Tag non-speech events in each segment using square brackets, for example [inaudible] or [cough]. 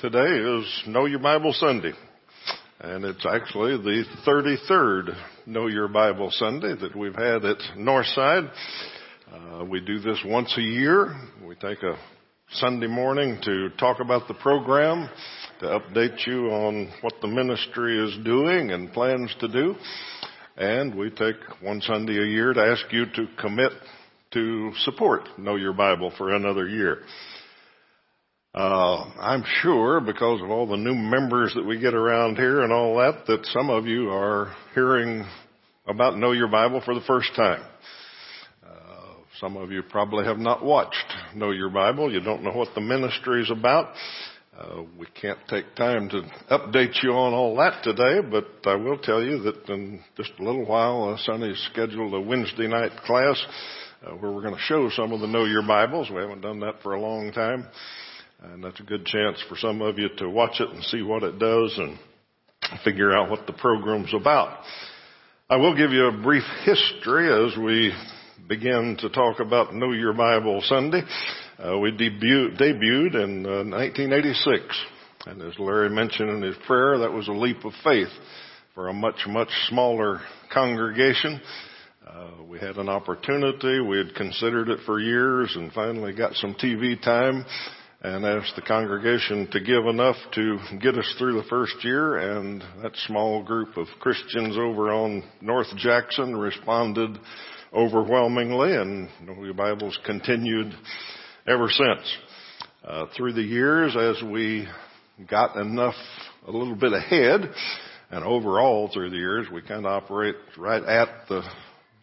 Today is Know Your Bible Sunday. And it's actually the 33rd Know Your Bible Sunday that we've had at Northside. Uh, we do this once a year. We take a Sunday morning to talk about the program, to update you on what the ministry is doing and plans to do. And we take one Sunday a year to ask you to commit to support Know Your Bible for another year. Uh, I'm sure because of all the new members that we get around here and all that, that some of you are hearing about Know Your Bible for the first time. Uh, some of you probably have not watched Know Your Bible. You don't know what the ministry is about. Uh, we can't take time to update you on all that today, but I will tell you that in just a little while, uh, scheduled a Wednesday night class uh, where we're going to show some of the Know Your Bibles. We haven't done that for a long time. And that's a good chance for some of you to watch it and see what it does and figure out what the program's about. I will give you a brief history as we begin to talk about Know Your Bible Sunday. Uh, we debuted, debuted in uh, 1986. And as Larry mentioned in his prayer, that was a leap of faith for a much, much smaller congregation. Uh, we had an opportunity. We had considered it for years and finally got some TV time and asked the congregation to give enough to get us through the first year and that small group of Christians over on North Jackson responded overwhelmingly and the Bible's continued ever since. Uh, through the years as we got enough a little bit ahead and overall through the years we kind of operate right at the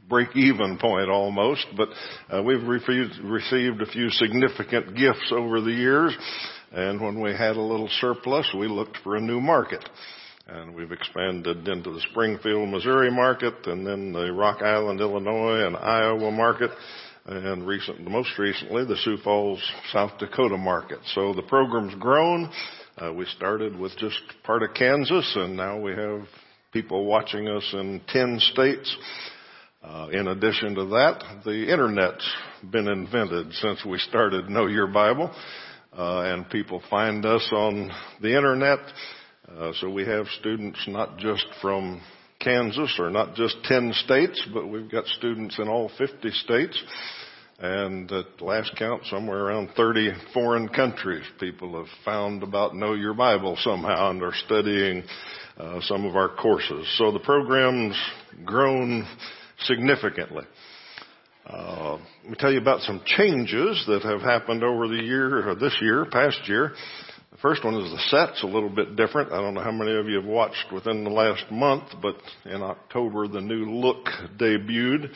break even point almost, but uh, we've received, received a few significant gifts over the years. And when we had a little surplus, we looked for a new market. And we've expanded into the Springfield, Missouri market and then the Rock Island, Illinois and Iowa market and recent, most recently the Sioux Falls, South Dakota market. So the program's grown. Uh, we started with just part of Kansas and now we have people watching us in 10 states. Uh, in addition to that, the internet's been invented since we started Know Your Bible, uh, and people find us on the internet. Uh, so we have students not just from Kansas or not just 10 states, but we've got students in all 50 states. And at last count, somewhere around 30 foreign countries, people have found about Know Your Bible somehow and are studying uh, some of our courses. So the program's grown significantly. Uh, let me tell you about some changes that have happened over the year, or this year, past year. The first one is the set's a little bit different. I don't know how many of you have watched within the last month, but in October the new look debuted.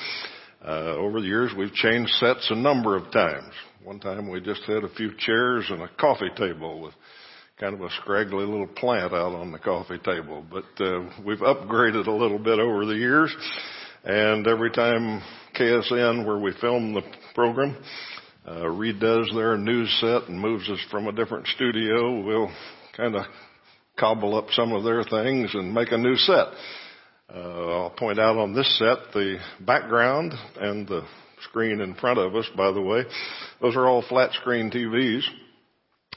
Uh, over the years we've changed sets a number of times. One time we just had a few chairs and a coffee table with kind of a scraggly little plant out on the coffee table. But uh, we've upgraded a little bit over the years. And every time KSN, where we film the program, uh, redoes their news set and moves us from a different studio, we'll kind of cobble up some of their things and make a new set. Uh, I'll point out on this set the background and the screen in front of us, by the way. Those are all flat screen TVs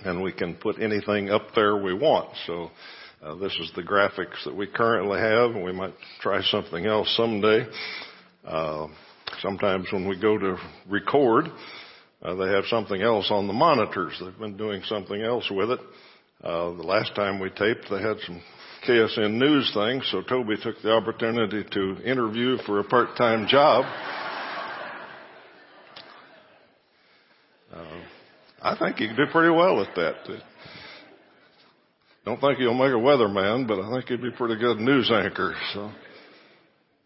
and we can put anything up there we want. So uh, this is the graphics that we currently have, and we might try something else someday. Uh, sometimes when we go to record, uh, they have something else on the monitors. They've been doing something else with it. Uh, the last time we taped, they had some KSN news things, so Toby took the opportunity to interview for a part-time job. Uh, I think he can do pretty well at that. Don't think he'll make a weatherman, but I think he'd be pretty good news anchor. So,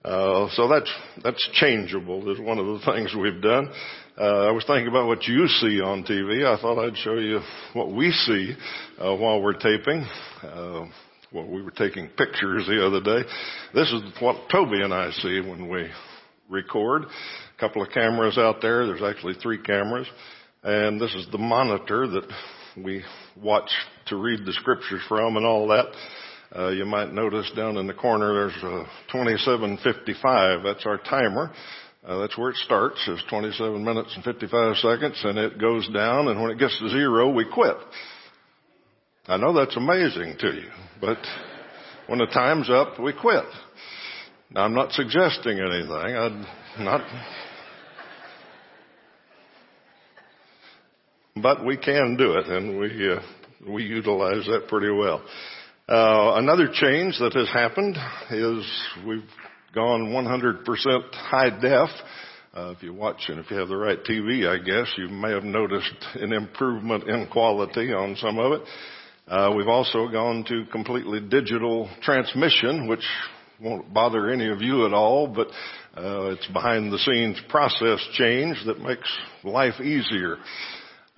uh, so that's that's changeable. Is one of the things we've done. Uh, I was thinking about what you see on TV. I thought I'd show you what we see uh, while we're taping. Uh, well, we were taking pictures the other day. This is what Toby and I see when we record. A couple of cameras out there. There's actually three cameras. And this is the monitor that we watch to read the scriptures from and all that. Uh, you might notice down in the corner there's a 2755. That's our timer. Uh, that's where it starts. It's 27 minutes and 55 seconds, and it goes down. And when it gets to zero, we quit. I know that's amazing to you, but when the time's up, we quit. Now, I'm not suggesting anything. I'm not. But we can do it, and we uh, we utilize that pretty well. Uh, another change that has happened is we've gone 100% high def. Uh, if you watch and if you have the right TV, I guess you may have noticed an improvement in quality on some of it. Uh, we've also gone to completely digital transmission, which won't bother any of you at all, but uh, it's behind the scenes process change that makes life easier.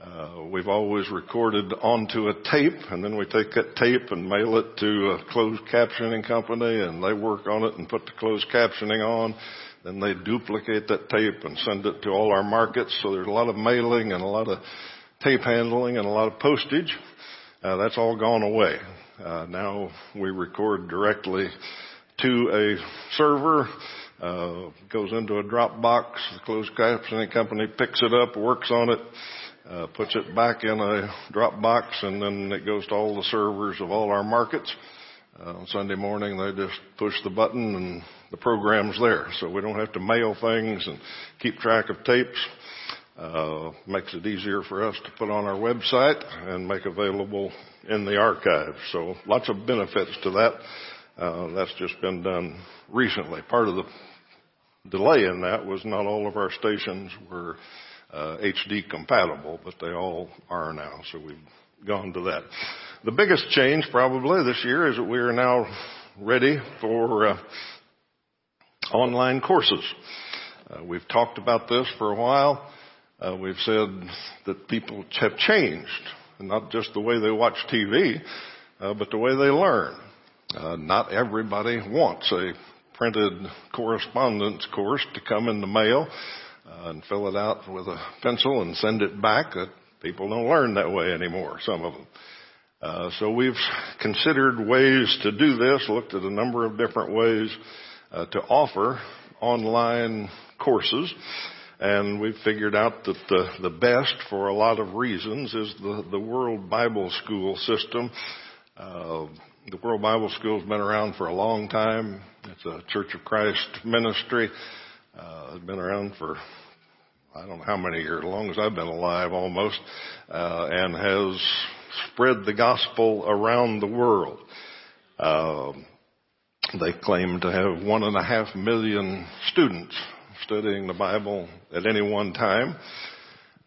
Uh, we've always recorded onto a tape, and then we take that tape and mail it to a closed captioning company, and they work on it and put the closed captioning on. Then they duplicate that tape and send it to all our markets. So there's a lot of mailing and a lot of tape handling and a lot of postage. Uh, that's all gone away. Uh, now we record directly to a server, uh, goes into a Dropbox. The closed captioning company picks it up, works on it, uh, puts it back in a Dropbox, and then it goes to all the servers of all our markets. Uh, on Sunday morning, they just push the button and the program's there. So we don't have to mail things and keep track of tapes. Uh, makes it easier for us to put on our website and make available in the archive. So lots of benefits to that. Uh, that's just been done recently. Part of the delay in that was not all of our stations were HD compatible, but they all are now. So we've gone to that. The biggest change probably this year is that we are now ready for uh, online courses. Uh, we've talked about this for a while. Uh, we've said that people have changed, not just the way they watch TV, uh, but the way they learn. Uh, not everybody wants a printed correspondence course to come in the mail uh, and fill it out with a pencil and send it back. Uh, people don't learn that way anymore, some of them. Uh, so we've considered ways to do this, looked at a number of different ways uh, to offer online courses. And we've figured out that the, the best for a lot of reasons is the, the World Bible School system. Uh, the World Bible School has been around for a long time. It's a Church of Christ ministry. Uh, been around for I don't know how many years, as long as I've been alive almost, uh, and has spread the gospel around the world. Uh, they claim to have one and a half million students studying the Bible at any one time.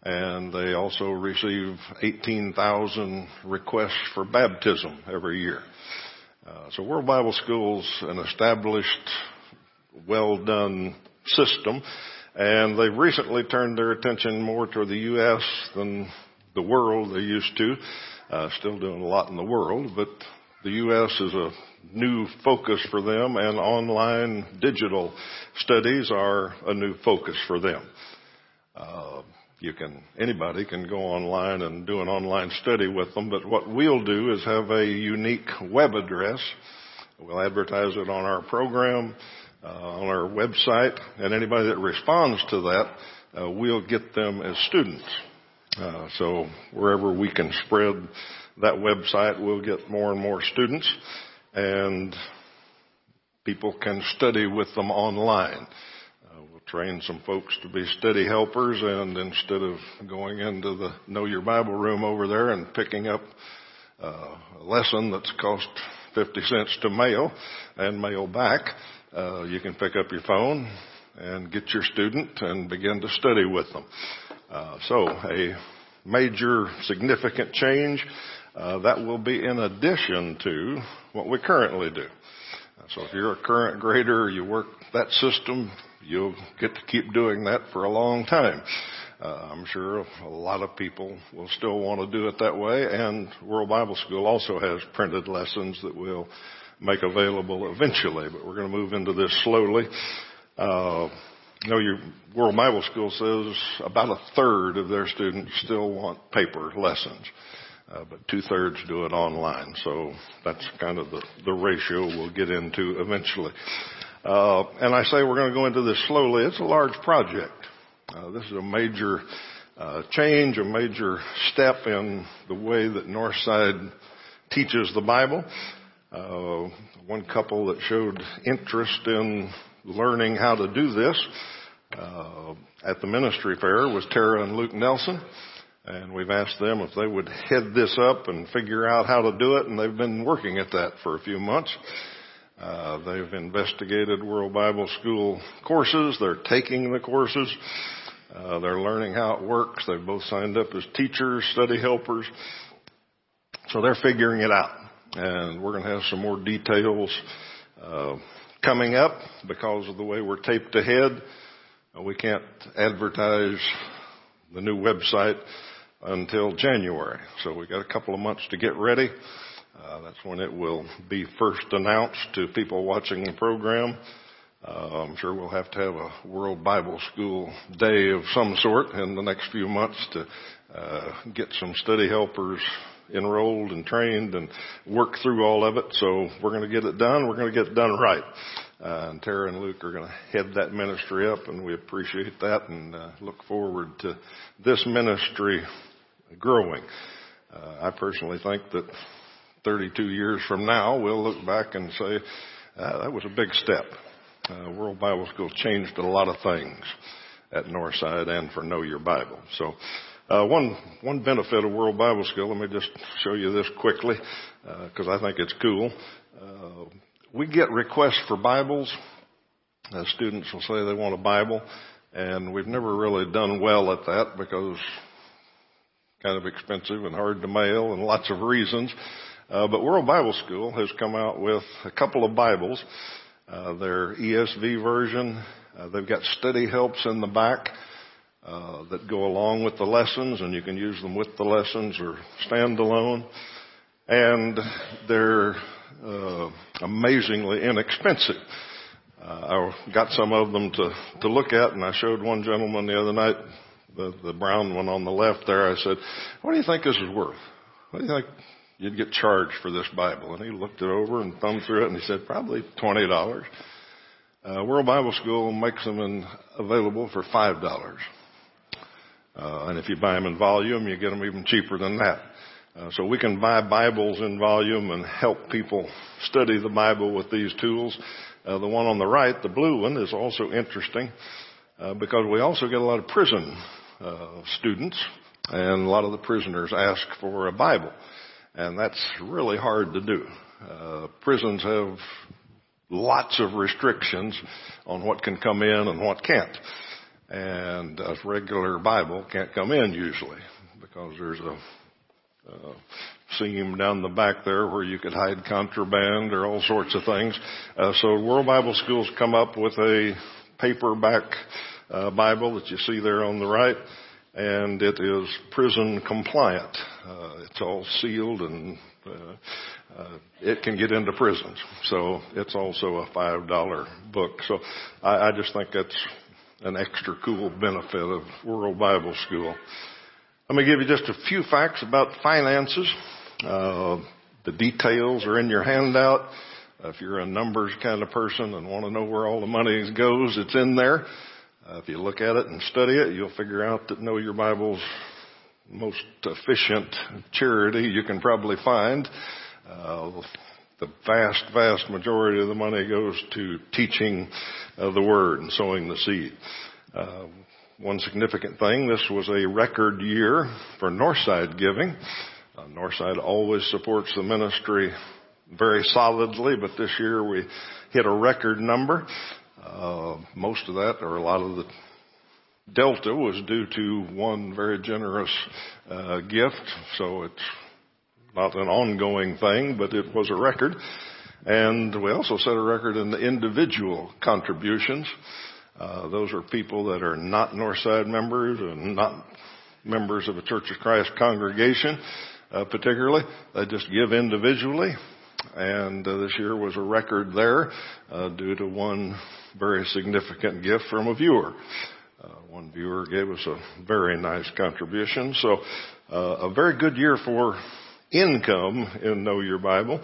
And they also receive 18,000 requests for baptism every year. Uh, so World Bible School's an established, well done system and they've recently turned their attention more to the U.S. than the world they used to. Uh, still doing a lot in the world, but the U.S. is a new focus for them and online digital studies are a new focus for them. Uh, you can, anybody can go online and do an online study with them, but what we'll do is have a unique web address. We'll advertise it on our program uh, on our website, and anybody that responds to that, uh, we'll get them as students. Uh, so wherever we can spread that website, we'll get more and more students, and people can study with them online. Uh, we'll train some folks to be study helpers, and instead of going into the Know Your Bible room over there and picking up uh, a lesson that's cost 50 cents to mail and mail back, uh, you can pick up your phone and get your student and begin to study with them. Uh, so a major significant change uh, that will be in addition to what we currently do. So if you're a current grader, you work that system, you'll get to keep doing that for a long time. Uh, I'm sure a lot of people will still want to do it that way, and World Bible School also has printed lessons that will make available eventually, but we're going to move into this slowly. Uh, you know, your World Bible School says about a third of their students still want paper lessons, uh, but two thirds do it online. So that's kind of the, the ratio we'll get into eventually. Uh, and I say we're going to go into this slowly. It's a large project. Uh, this is a major uh, change, a major step in the way that Northside teaches the Bible. Uh, one couple that showed interest in learning how to do this uh, at the ministry fair was Tara and Luke Nelson. And we've asked them if they would head this up and figure out how to do it, and they've been working at that for a few months. Uh, they've investigated World Bible School courses. They're taking the courses. Uh, they're learning how it works. They've both signed up as teachers, study helpers. So they're figuring it out. And we're going to have some more details uh, coming up because of the way we're taped ahead. Uh, we can't advertise the new website until January. So we got a couple of months to get ready. Uh, that's when it will be first announced to people watching the program. Uh, I'm sure we'll have to have a World Bible School day of some sort in the next few months to uh, get some study helpers enrolled and trained and worked through all of it. So we're going to get it done. We're going to get it done right. Uh, and Tara and Luke are going to head that ministry up, and we appreciate that and uh, look forward to this ministry growing. Uh, I personally think that 32 years from now, we'll look back and say, uh, that was a big step. Uh, World Bible School changed a lot of things at Northside and for Know Your Bible. So, uh, one one benefit of World Bible School. Let me just show you this quickly because uh, I think it's cool. Uh, we get requests for Bibles. Uh, students will say they want a Bible, and we've never really done well at that because kind of expensive and hard to mail and lots of reasons. Uh, but World Bible School has come out with a couple of Bibles. Uh, their ESV version. Uh, they've got study helps in the back uh, that go along with the lessons, and you can use them with the lessons or standalone. And they're uh, amazingly inexpensive. Uh, I got some of them to to look at, and I showed one gentleman the other night, the the brown one on the left there. I said, "What do you think this is worth? What do you think you'd get charged for this Bible. And he looked it over and thumbed through it and he said, probably $20. Uh, World Bible School makes them in, available for $5. Uh, and if you buy them in volume, you get them even cheaper than that. Uh, so we can buy Bibles in volume and help people study the Bible with these tools. Uh, the one on the right, the blue one, is also interesting uh, because we also get a lot of prison uh, students, and a lot of the prisoners ask for a Bible. And that's really hard to do. Uh, prisons have lots of restrictions on what can come in and what can't. And a regular Bible can't come in usually because there's a uh, seam down the back there where you could hide contraband or all sorts of things. Uh, so World Bible Schools come up with a paperback uh, Bible that you see there on the right and it is prison compliant. Uh, it's all sealed and uh, uh, it can get into prisons. So it's also a five dollar book. So I, I just think that's an extra cool benefit of World Bible School. Let me give you just a few facts about finances. Uh, the details are in your handout. If you're a numbers kind of person and want to know where all the money goes, it's in there. Uh, if you look at it and study it, you'll figure out that Know Your Bible's most efficient charity you can probably find. Uh, the vast, vast majority of the money goes to teaching uh, the Word and sowing the seed. Uh, one significant thing, this was a record year for Northside giving. Uh, Northside always supports the ministry very solidly, but this year we hit a record number. Uh, most of that, or a lot of the delta, was due to one very generous uh, gift. So it's not an ongoing thing, but it was a record. And we also set a record in the individual contributions. Uh, those are people that are not Northside members and not members of a Church of Christ congregation, uh, particularly. They just give individually. And uh, this year was a record there uh, due to one very significant gift from a viewer. Uh, one viewer gave us a very nice contribution. So, uh, a very good year for income in Know Your Bible.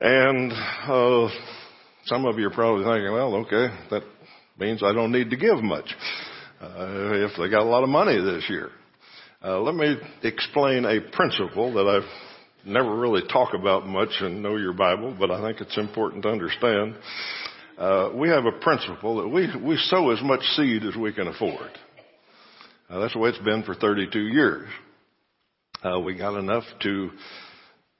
And uh, some of you are probably thinking, well, okay, that means I don't need to give much uh, if they got a lot of money this year. Uh, let me explain a principle that I've never really talk about much and know your Bible, but I think it's important to understand. Uh, we have a principle that we, we sow as much seed as we can afford. Uh, that's the way it's been for 32 years. Uh, we got enough to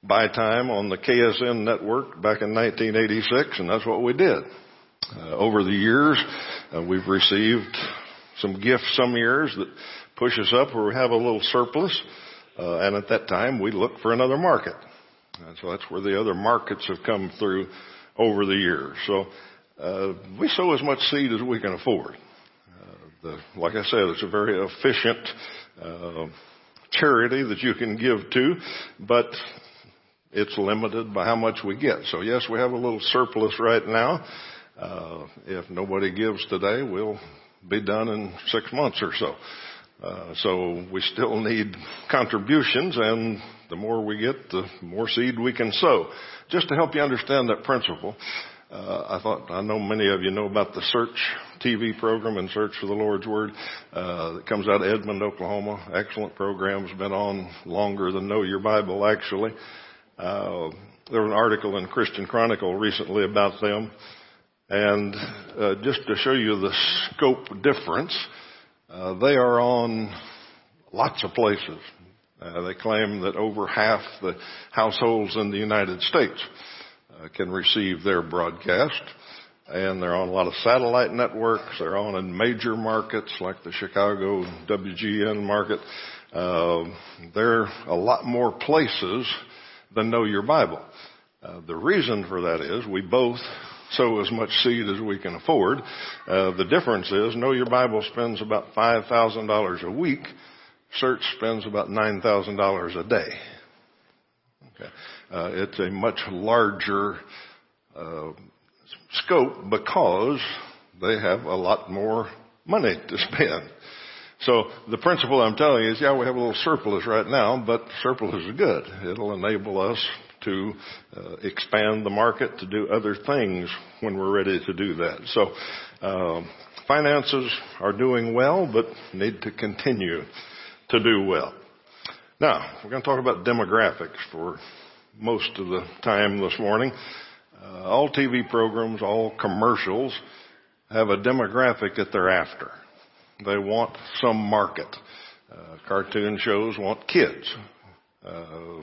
buy time on the KSN network back in 1986, and that's what we did. Uh, over the years, uh, we've received some gifts some years that push us up where we have a little surplus. Uh, and at that time, we look for another market. And so that's where the other markets have come through over the years. So uh, we sow as much seed as we can afford. Uh, the, like I said, it's a very efficient uh, charity that you can give to, but it's limited by how much we get. So yes, we have a little surplus right now. Uh, if nobody gives today, we'll be done in six months or so. Uh, so we still need contributions, and the more we get, the more seed we can sow. Just to help you understand that principle, uh, I thought I know many of you know about the Search TV program and Search for the Lord's Word uh, that comes out of Edmond, Oklahoma. Excellent program. Has been on longer than Know Your Bible, actually. Uh, there was an article in Christian Chronicle recently about them. And uh, just to show you the scope difference, uh, they are on lots of places. Uh, they claim that over half the households in the United States can receive their broadcast. And they're on a lot of satellite networks. They're on in major markets like the Chicago WGN market. Uh, they're a lot more places than Know Your Bible. Uh, the reason for that is we both sow as much seed as we can afford. Uh, the difference is Know Your Bible spends about $5,000 a week. Search spends about $9,000 a day. Okay. Uh, it's a much larger uh, scope because they have a lot more money [laughs] to spend. So the principle I'm telling you is, yeah, we have a little surplus right now, but surplus is good. It'll enable us to uh, expand the market, to do other things when we're ready to do that. So um, finances are doing well, but need to continue to do well. Now, we're going to talk about demographics for most of the time this morning. Uh, all TV programs, all commercials have a demographic that they're after. They want some market. Uh, cartoon shows want kids. Uh,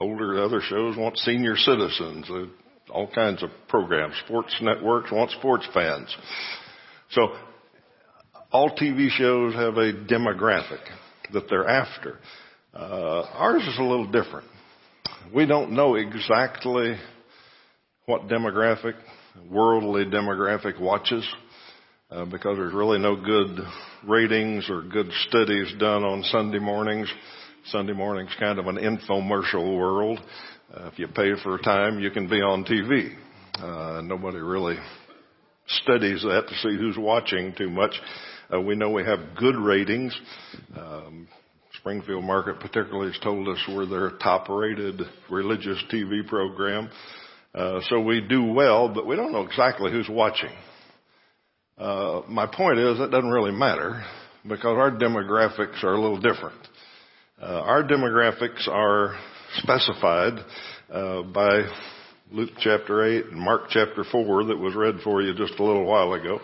older other shows want senior citizens. Uh, all kinds of programs. Sports networks want sports fans. So all TV shows have a demographic that they're after. Uh, ours is a little different. We don't know exactly what demographic, worldly demographic watches uh, because there's really no good ratings or good studies done on Sunday mornings. Sunday morning's kind of an infomercial world. Uh, if you pay for time, you can be on TV. Uh, nobody really studies that to see who's watching too much. Uh, we know we have good ratings. Um, Springfield Market particularly has told us we're their top rated religious TV program. Uh, so we do well, but we don't know exactly who's watching. Uh, my point is it doesn't really matter because our demographics are a little different. Uh, our demographics are specified uh, by Luke chapter 8 and Mark chapter 4 that was read for you just a little while ago.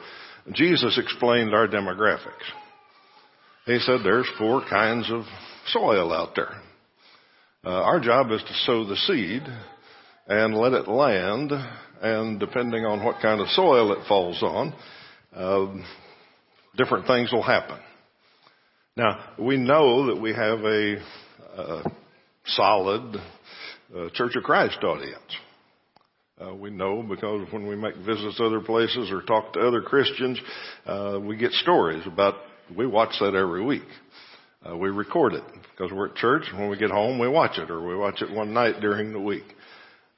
Jesus explained our demographics. He said there's four kinds of soil out there. Uh, our job is to sow the seed and let it land, and depending on what kind of soil it falls on, um, different things will happen. Now, we know that we have a, solid uh, Church of Christ audience. Uh, we know because when we make visits to other places or talk to other Christians, uh, we get stories about, we watch that every week. Uh, we record it because we're at church and when we get home we watch it or we watch it one night during the week.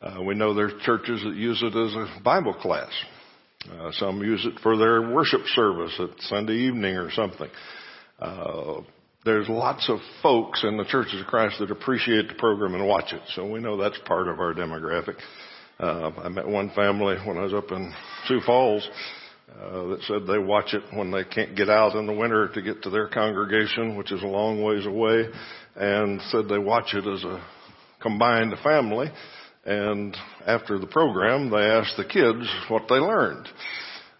Uh, we know there's churches that use it as a Bible class. Uh, some use it for their worship service at Sunday evening or something. Uh, there's lots of folks in the churches of Christ that appreciate the program and watch it, so we know that's part of our demographic. Uh, I met one family when I was up in Sioux Falls uh, that said they watch it when they can't get out in the winter to get to their congregation, which is a long ways away, and said they watch it as a combined family. And after the program, they asked the kids what they learned.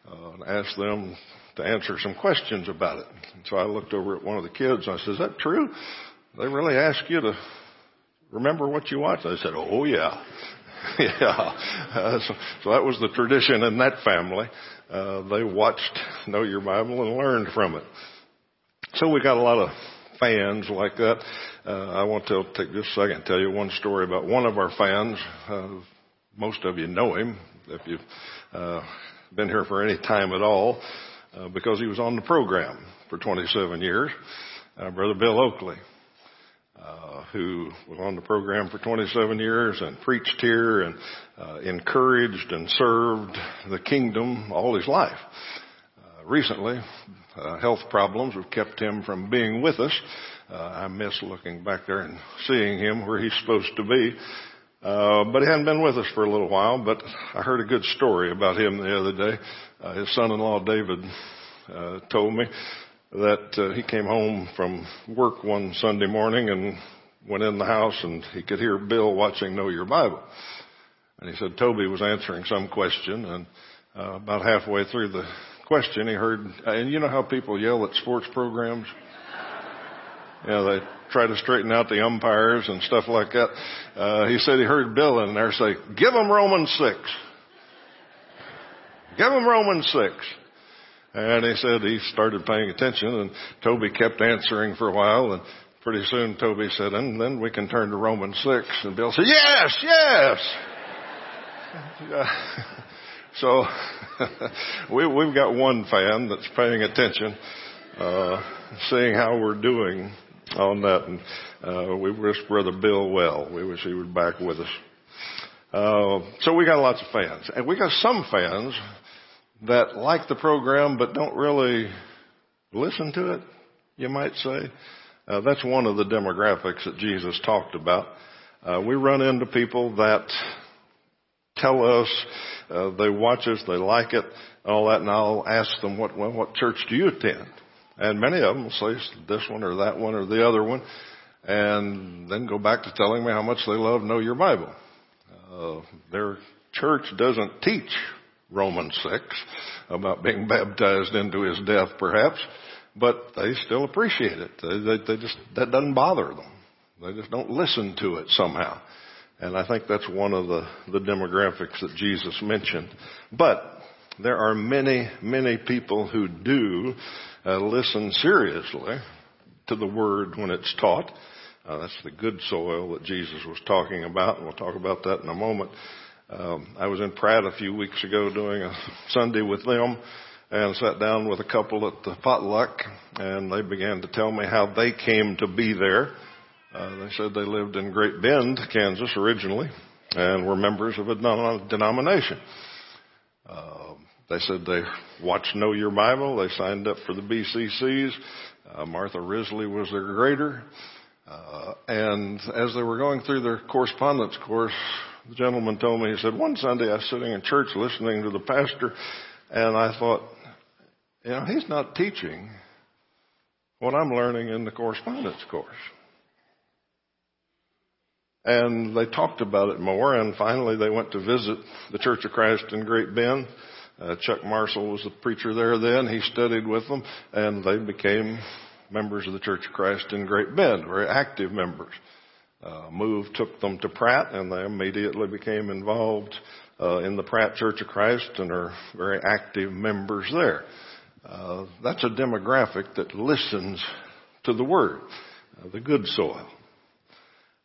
Uh, and asked them to answer some questions about it. And so I looked over at one of the kids and I said, is that true? They really ask you to remember what you watched? They said, oh yeah. [laughs] yeah. Uh, [laughs] so, so that was the tradition in that family. Uh, they watched Know Your Bible and learned from it. So we got a lot of fans like that. Uh, I want to take just a second and tell you one story about one of our fans. Uh, most of you know him if you've uh, been here for any time at all, uh, because he was on the program for 27 years. Uh, Brother Bill Oakley uh, who was on the program for 27 years and preached here and uh, encouraged and served the kingdom all his life. Uh, recently, uh, health problems have kept him from being with us. Uh, I miss looking back there and seeing him where he's supposed to be. Uh, but he hadn't been with us for a little while, but I heard a good story about him the other day. Uh, his son-in-law David uh, told me that uh, he came home from work one Sunday morning and went in the house and he could hear Bill watching Know Your Bible. And he said Toby was answering some question and uh, about halfway through the question he heard, and you know how people yell at sports programs? [laughs] you know, they try to straighten out the umpires and stuff like that. Uh, he said he heard Bill in there say, give them Romans 6. Give them Romans 6. And he said he started paying attention and Toby kept answering for a while and pretty soon Toby said, and then we can turn to Romans 6. And Bill said, yes, yes. [laughs] so [laughs] we, we've got one fan that's paying attention, uh, seeing how we're doing on that. And uh, we wish Brother Bill well. We wish he was back with us. Uh, so we got lots of fans. And we got some fans that like the program but don't really listen to it, you might say. Uh, that's one of the demographics that Jesus talked about. Uh, we run into people that tell us uh, they watch us, they like it, all that, and I'll ask them what well, what church do you attend? And many of them will say this one or that one or the other one, and then go back to telling me how much they love Know Your Bible. Uh, their church doesn't teach Romans 6 about being baptized into his death perhaps, but they still appreciate it. They, they, they just, that doesn't bother them. They just don't listen to it somehow. And I think that's one of the, the demographics that Jesus mentioned. But there are many, many people who do uh, listen seriously to the word when it's taught. Uh, that's the good soil that Jesus was talking about, and we'll talk about that in a moment. Um, I was in Pratt a few weeks ago doing a [laughs] Sunday with them and sat down with a couple at the potluck and they began to tell me how they came to be there. Uh, they said they lived in Great Bend, Kansas originally and were members of a denomination. Uh, they said they watched Know Your Bible. They signed up for the BCCs. Uh, Martha Risley was their grader. Uh, and as they were going through their correspondence course, the gentleman told me, he said, one Sunday I was sitting in church listening to the pastor and I thought, you know, he's not teaching what I'm learning in the correspondence course. And they talked about it more and finally they went to visit the Church of Christ in Great Bend. Uh, Chuck Marshall was the preacher there then. He studied with them and they became members of the Church of Christ in Great Bend, very active members uh, move took them to Pratt, and they immediately became involved uh, in the Pratt Church of Christ and are very active members there. Uh, that's a demographic that listens to the Word, uh, the good soil.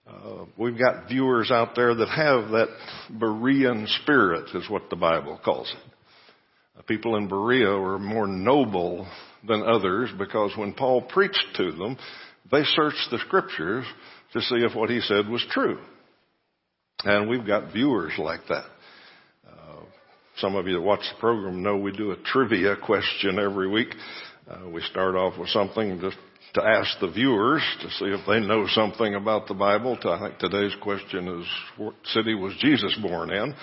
Uh, we've got viewers out there that have that Berean spirit, is what the Bible calls it. Uh, people in Berea were more noble than others because when Paul preached to them, they searched the scriptures to see if what he said was true. And we've got viewers like that. Uh, some of you that watch the program know we do a trivia question every week. Uh, we start off with something just to ask the viewers to see if they know something about the Bible. I think today's question is, what city was Jesus born in?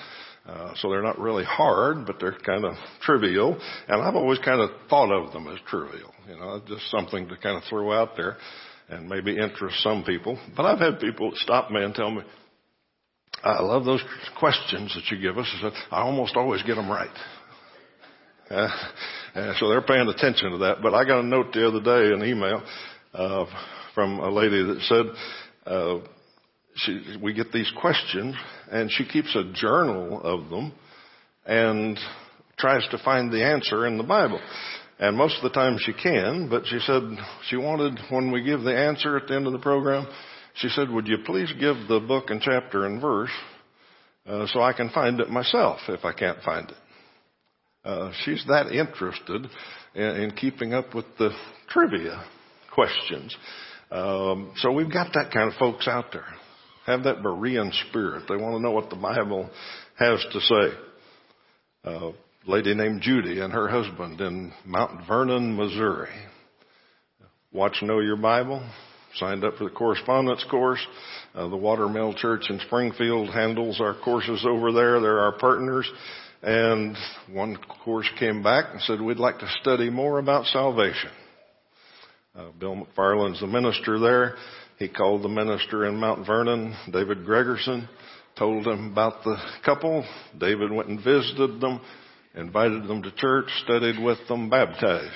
Uh, so they're not really hard, but they're kind of trivial. And I've always kind of thought of them as trivial. You know, just something to kind of throw out there and maybe interest some people. But I've had people stop me and tell me, I love those questions that you give us. I almost always get them right. Uh, so they're paying attention to that. But I got a note the other day, an email uh, from a lady that said uh, she, we get these questions, and she keeps a journal of them and tries to find the answer in the Bible. And most of the time she can, but she said she wanted, when we give the answer at the end of the program, she said, would you please give the book and chapter and verse uh, so I can find it myself if I can't find it. Uh, she's that interested in, in, keeping up with the trivia questions. Um, so we've got that kind of folks out there. Have that Berean spirit. They want to know what the Bible has to say. Uh, lady named Judy and her husband in Mount Vernon, Missouri. Watch Know Your Bible. Signed up for the correspondence course. Uh, the Watermill Church in Springfield handles our courses over there. They're our partners. And one course came back and said, we'd like to study more about salvation. Uh, Bill McFarland's the minister there. He called the minister in Mount Vernon, David Gregerson, told him about the couple. David went and visited them invited them to church, studied with them, baptized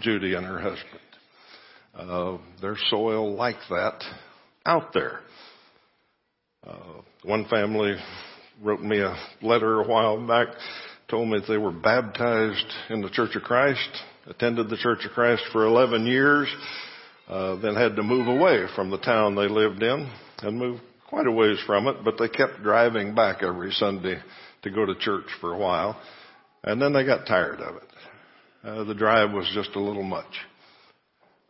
Judy and her husband. Uh, there's soil like that out there. Uh, one family wrote me a letter a while back, told me that they were baptized in the Church of Christ, attended the Church of Christ for 11 years, uh, then had to move away from the town they lived in and moved quite a ways from it, but they kept driving back every Sunday to go to church for a while. And then they got tired of it. Uh, the drive was just a little much.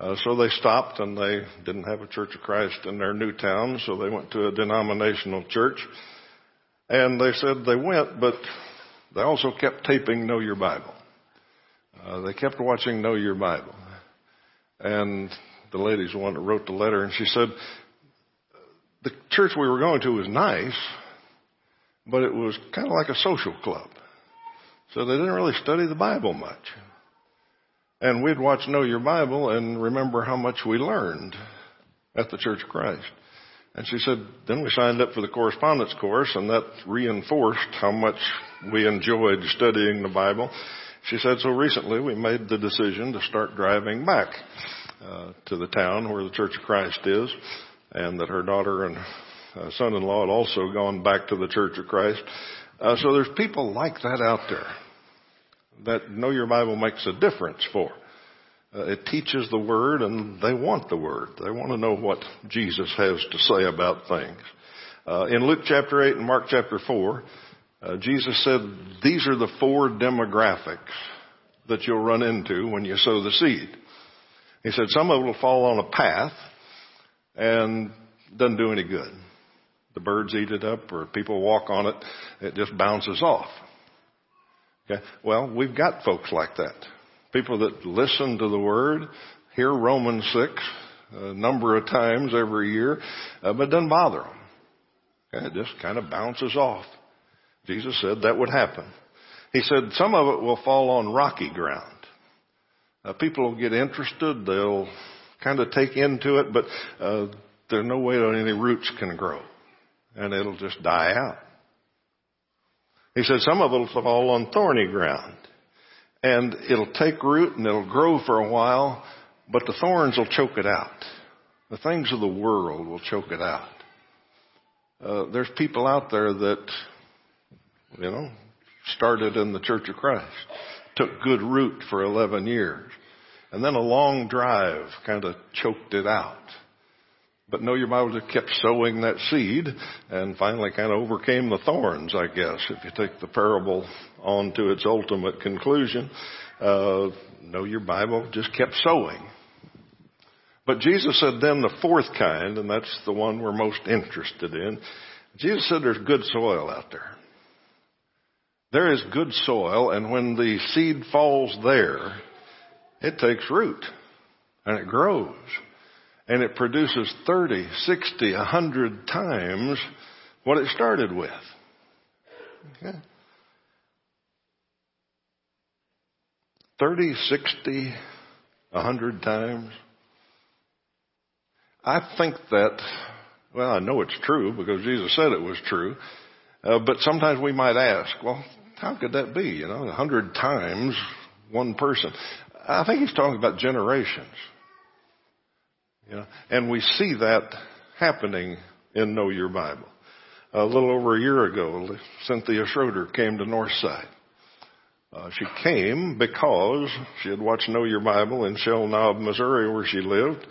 Uh, so they stopped and they didn't have a Church of Christ in their new town, so they went to a denominational church. And they said they went, but they also kept taping Know Your Bible. Uh, they kept watching Know Your Bible. And the the one that wrote the letter, and she said, the church we were going to was nice, but it was kind of like a social club. So they didn't really study the Bible much. And we'd watch Know Your Bible and remember how much we learned at the Church of Christ. And she said, then we signed up for the correspondence course and that reinforced how much we enjoyed studying the Bible. She said, so recently we made the decision to start driving back uh, to the town where the Church of Christ is and that her daughter and uh, son-in-law had also gone back to the Church of Christ. Uh, so there's people like that out there that Know Your Bible makes a difference for. Uh, it teaches the Word and they want the Word. They want to know what Jesus has to say about things. Uh, in Luke chapter 8 and Mark chapter 4, uh, Jesus said, these are the four demographics that you'll run into when you sow the seed. He said some of it will fall on a path and doesn't do any good. The birds eat it up or people walk on it. It just bounces off. Okay. Well, we've got folks like that. People that listen to the word, hear Romans 6 a number of times every year, uh, but doesn't bother them. Okay. It just kind of bounces off. Jesus said that would happen. He said some of it will fall on rocky ground. Uh, people will get interested. They'll kind of take into it, but uh, there's no way that any roots can grow, and it'll just die out. He said some of it will fall on thorny ground. And it'll take root and it'll grow for a while, but the thorns will choke it out. The things of the world will choke it out. Uh, there's people out there that, you know, started in the Church of Christ, took good root for 11 years, and then a long drive kind of choked it out. But Know Your Bible just kept sowing that seed and finally kind of overcame the thorns, I guess, if you take the parable on to its ultimate conclusion. Uh, know Your Bible just kept sowing. But Jesus said then the fourth kind, and that's the one we're most interested in. Jesus said there's good soil out there. There is good soil, and when the seed falls there, it takes root and it grows and it produces 30, 60, 100 times what it started with. Okay? 30, 60, 100 times. I think that Well, I know it's true because Jesus said it was true. Uh, but sometimes we might ask, well, how could that be? You know, a hundred times one person. I think he's talking about generations. You know, and we see that happening in Know Your Bible. A little over a year ago, Cynthia Schroeder came to Northside. Uh, she came because she had watched Know Your Bible in Shell Knob, Missouri, where she lived.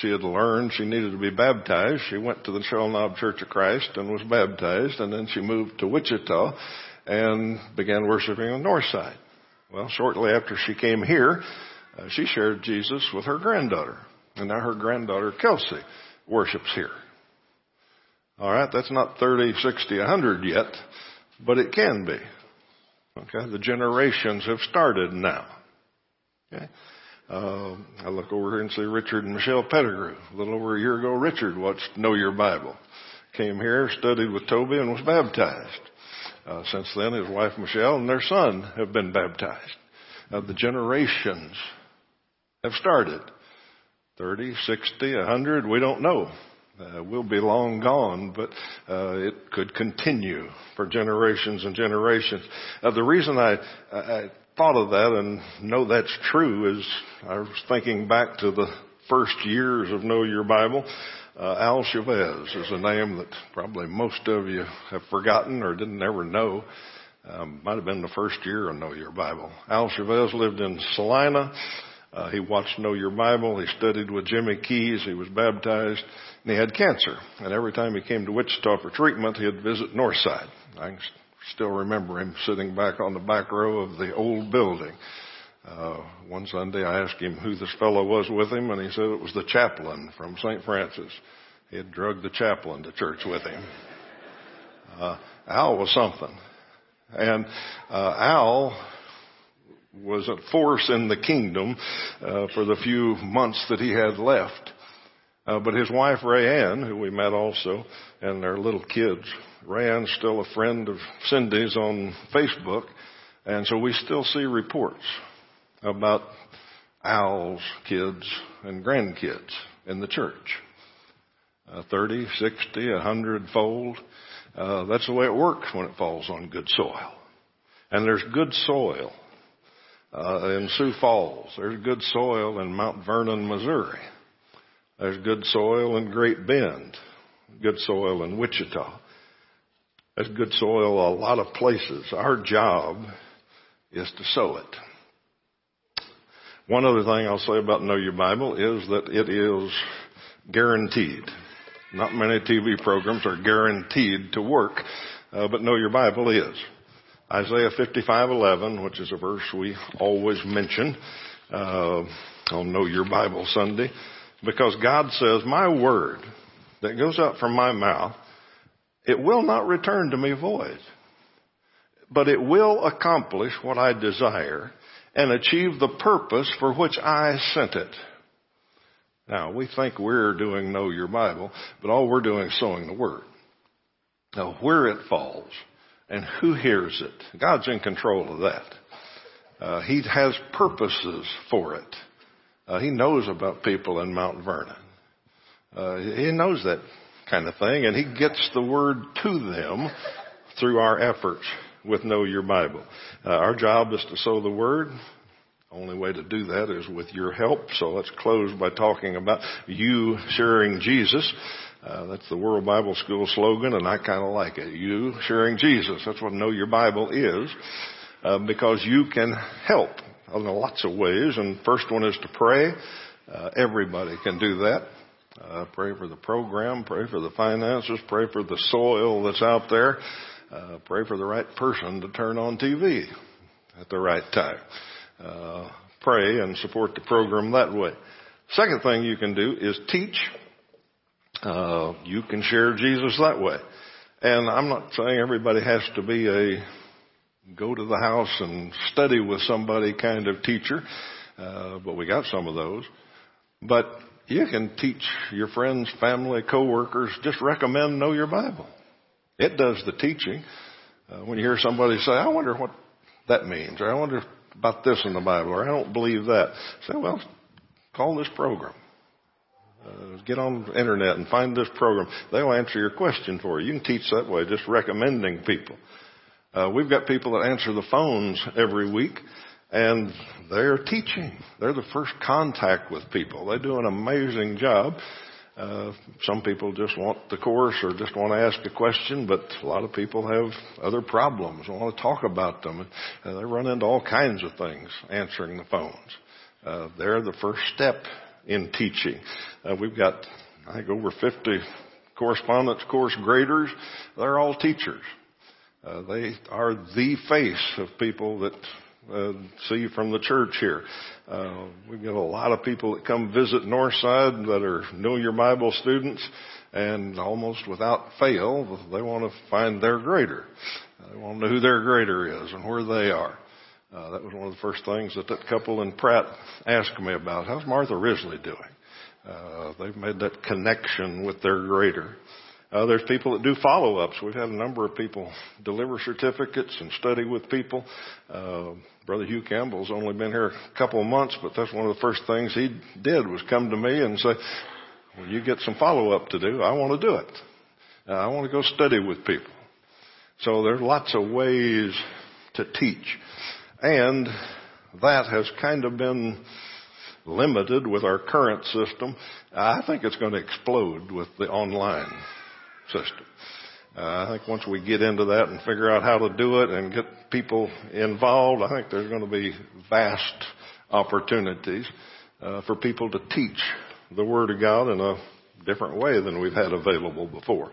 She had learned she needed to be baptized. She went to the Shell Knob Church of Christ and was baptized, and then she moved to Wichita and began worshiping on North Side. Well, shortly after she came here, uh, she shared Jesus with her granddaughter, and now her granddaughter Kelsey worships here. All right, that's not 30, 60, 100 yet, but it can be. Okay, the generations have started now. Okay. Uh, I look over here and see Richard and Michelle Pettigrew. A little over a year ago, Richard watched Know Your Bible. Came here, studied with Toby, and was baptized. Uh, since then, his wife Michelle and their son have been baptized. The generations have started. 30, 60, 100, we don't know. Uh, we'll be long gone, but uh, it could continue for generations and generations. Uh, the reason I, I thought of that and know that's true is I was thinking back to the first years of Know Your Bible. Uh, Al Chavez is a name that probably most of you have forgotten or didn't ever know. Um, might have been the first year of Know Your Bible. Al Chavez lived in Salina. Uh, he watched Know Your Bible. He studied with Jimmy Keys. He was baptized, and he had cancer. And every time he came to Wichita for treatment, he'd visit Northside. I still remember him sitting back on the back row of the old building. Uh, one Sunday I asked him who this fellow was with him, and he said it was the chaplain from St. Francis. He had drugged the chaplain to church with him. Uh, Al was something. And uh, Al was a force in the kingdom uh, for the few months that he had left. Uh, but his wife Rayanne, who we met also, and their little kids, Rayanne's still a friend of Cindy's on Facebook, and so we still see reports about Al's kids and grandkids in the church. Uh, 30, 60, 100 fold. Uh, that's the way it works when it falls on good soil. And there's good soil uh, in Sioux Falls. There's good soil in Mount Vernon, Missouri. There's good soil in Great Bend. Good soil in Wichita. There's good soil a lot of places. Our job is to sow it. One other thing I'll say about Know Your Bible is that it is guaranteed. Not many TV programs are guaranteed to work, uh, but Know Your Bible is. Isaiah 55:11, which is a verse we always mention uh, on Know Your Bible Sunday, because God says, "My word that goes out from my mouth, it will not return to me void, but it will accomplish what I desire." and achieve the purpose for which I sent it. Now, we think we're doing Know Your Bible, but all we're doing is sowing the Word. Now, where it falls and who hears it, God's in control of that. Uh, he has purposes for it. Uh, he knows about people in Mount Vernon. Uh, he knows that kind of thing, and he gets the word to them through our efforts with Know Your Bible. Uh, our job is to sow the word. Only way to do that is with your help. So let's close by talking about you sharing Jesus. Uh, that's the World Bible School slogan, and I kind of like it. You sharing Jesus. That's what Know Your Bible is, uh, because you can help in lots of ways. And first one is to pray. Uh, everybody can do that. Uh, pray for the program, pray for the finances, pray for the soil that's out there. Uh, pray for the right person to turn on TV at the right time. Uh, pray and support the program that way. Second thing you can do is teach. Uh, you can share Jesus that way. And I'm not saying everybody has to be a go to the house and study with somebody kind of teacher, uh, but we got some of those. But you can teach your friends, family, coworkers, just recommend know your Bible. It does the teaching. Uh, when you hear somebody say, I wonder what that means, or I wonder about this in the Bible, or I don't believe that, say, well, call this program. Uh, get on the internet and find this program. They'll answer your question for you. You can teach that way, just recommending people. Uh, we've got people that answer the phones every week, and they're teaching. They're the first contact with people. They do an amazing job. Uh, some people just want the course or just want to ask a question, but a lot of people have other problems, and want to talk about them. And they run into all kinds of things answering the phones. Uh, they're the first step in teaching. Uh, we've got, I think, over 50 correspondence course graders. They're all teachers. Uh, they are the face of people that uh, see from the church here. Uh, we've got a lot of people that come visit Northside that are Know Your Bible students, and almost without fail, they want to find their grader. They want to know who their grader is and where they are. Uh, that was one of the first things that that couple in Pratt asked me about. How's Martha Risley doing? Uh, they've made that connection with their grader. Uh, there's people that do follow-ups. We've had a number of people deliver certificates and study with people. Uh, Brother Hugh Campbell's only been here a couple of months, but that's one of the first things he did was come to me and say, well, you get some follow-up to do. I want to do it. Uh, I want to go study with people. So there's lots of ways to teach. And that has kind of been limited with our current system. I think it's going to explode with the online system. Uh, I think once we get into that and figure out how to do it and get people involved, I think there's going to be vast opportunities uh, for people to teach the Word of God in a different way than we've had available before.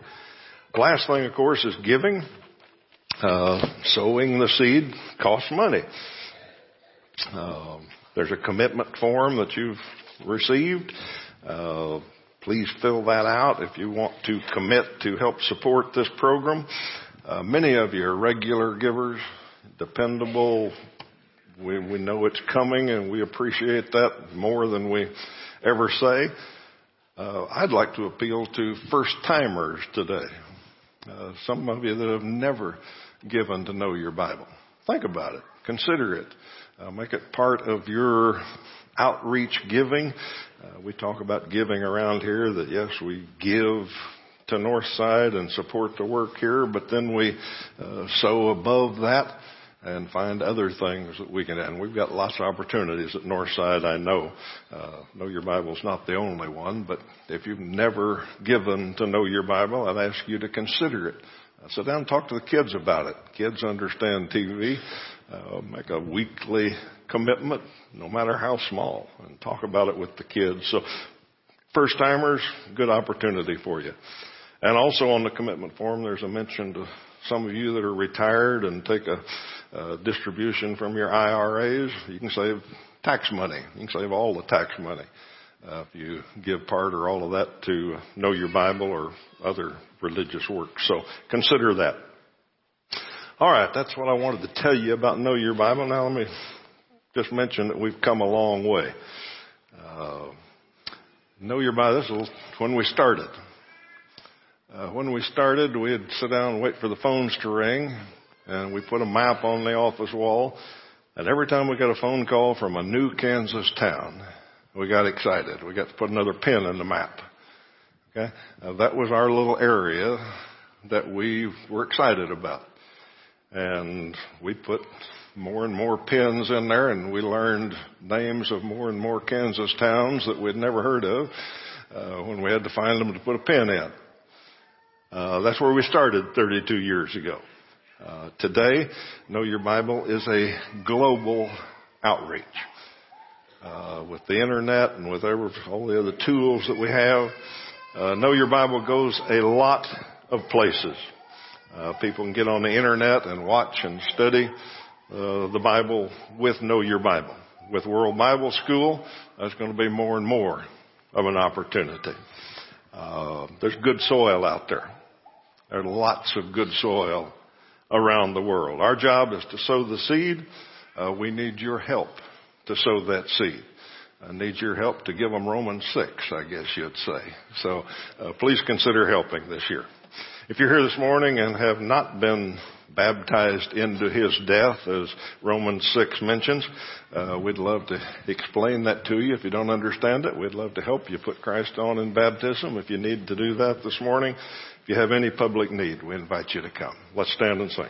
Last thing, of course, is giving. Uh, sowing the seed costs money. Uh, there's a commitment form that you've received. Uh, Please fill that out if you want to commit to help support this program. Uh, many of you are regular givers, dependable. We, we know it's coming and we appreciate that more than we ever say. Uh, I'd like to appeal to first timers today. Uh, some of you that have never given to know your Bible. Think about it. Consider it. Uh, make it part of your outreach giving. Uh, we talk about giving around here that yes, we give to Northside and support the work here, but then we uh, sow above that and find other things that we can And we've got lots of opportunities at Northside, I know. Uh, know Your Bible's not the only one, but if you've never given to Know Your Bible, I'd ask you to consider it. Uh, sit down and talk to the kids about it. Kids understand TV. Uh, make a weekly commitment, no matter how small, and talk about it with the kids. So, first timers, good opportunity for you. And also on the commitment form, there's a mention to some of you that are retired and take a, a distribution from your IRAs. You can save tax money. You can save all the tax money uh, if you give part or all of that to know your Bible or other religious work. So consider that. All right, that's what I wanted to tell you about Know Your Bible. Now let me just mention that we've come a long way. Uh, know Your Bible, when we started. Uh, when we started, we'd sit down and wait for the phones to ring, and we put a map on the office wall. And every time we got a phone call from a new Kansas town, we got excited. We got to put another pin in the map. Okay, uh, that was our little area that we were excited about and we put more and more pins in there and we learned names of more and more Kansas towns that we'd never heard of uh, when we had to find them to put a pin in. Uh, that's where we started 32 years ago. Uh, today, Know Your Bible is a global outreach. Uh, with the internet and with every, all the other tools that we have, uh, Know Your Bible goes a lot of places. Uh, people can get on the internet and watch and study uh, the Bible with Know Your Bible. With World Bible School, that's going to be more and more of an opportunity. Uh, there's good soil out there. There's lots of good soil around the world. Our job is to sow the seed. Uh, we need your help to sow that seed. I need your help to give them Romans 6, I guess you'd say. So uh, please consider helping this year. If you're here this morning and have not been baptized into his death, as Romans 6 mentions. Uh, we'd love to explain that to you. If you don't understand it, we'd love to help you put Christ on in baptism. If you need to do that this morning, if you have any public need, we invite you to come. Let's stand and sing.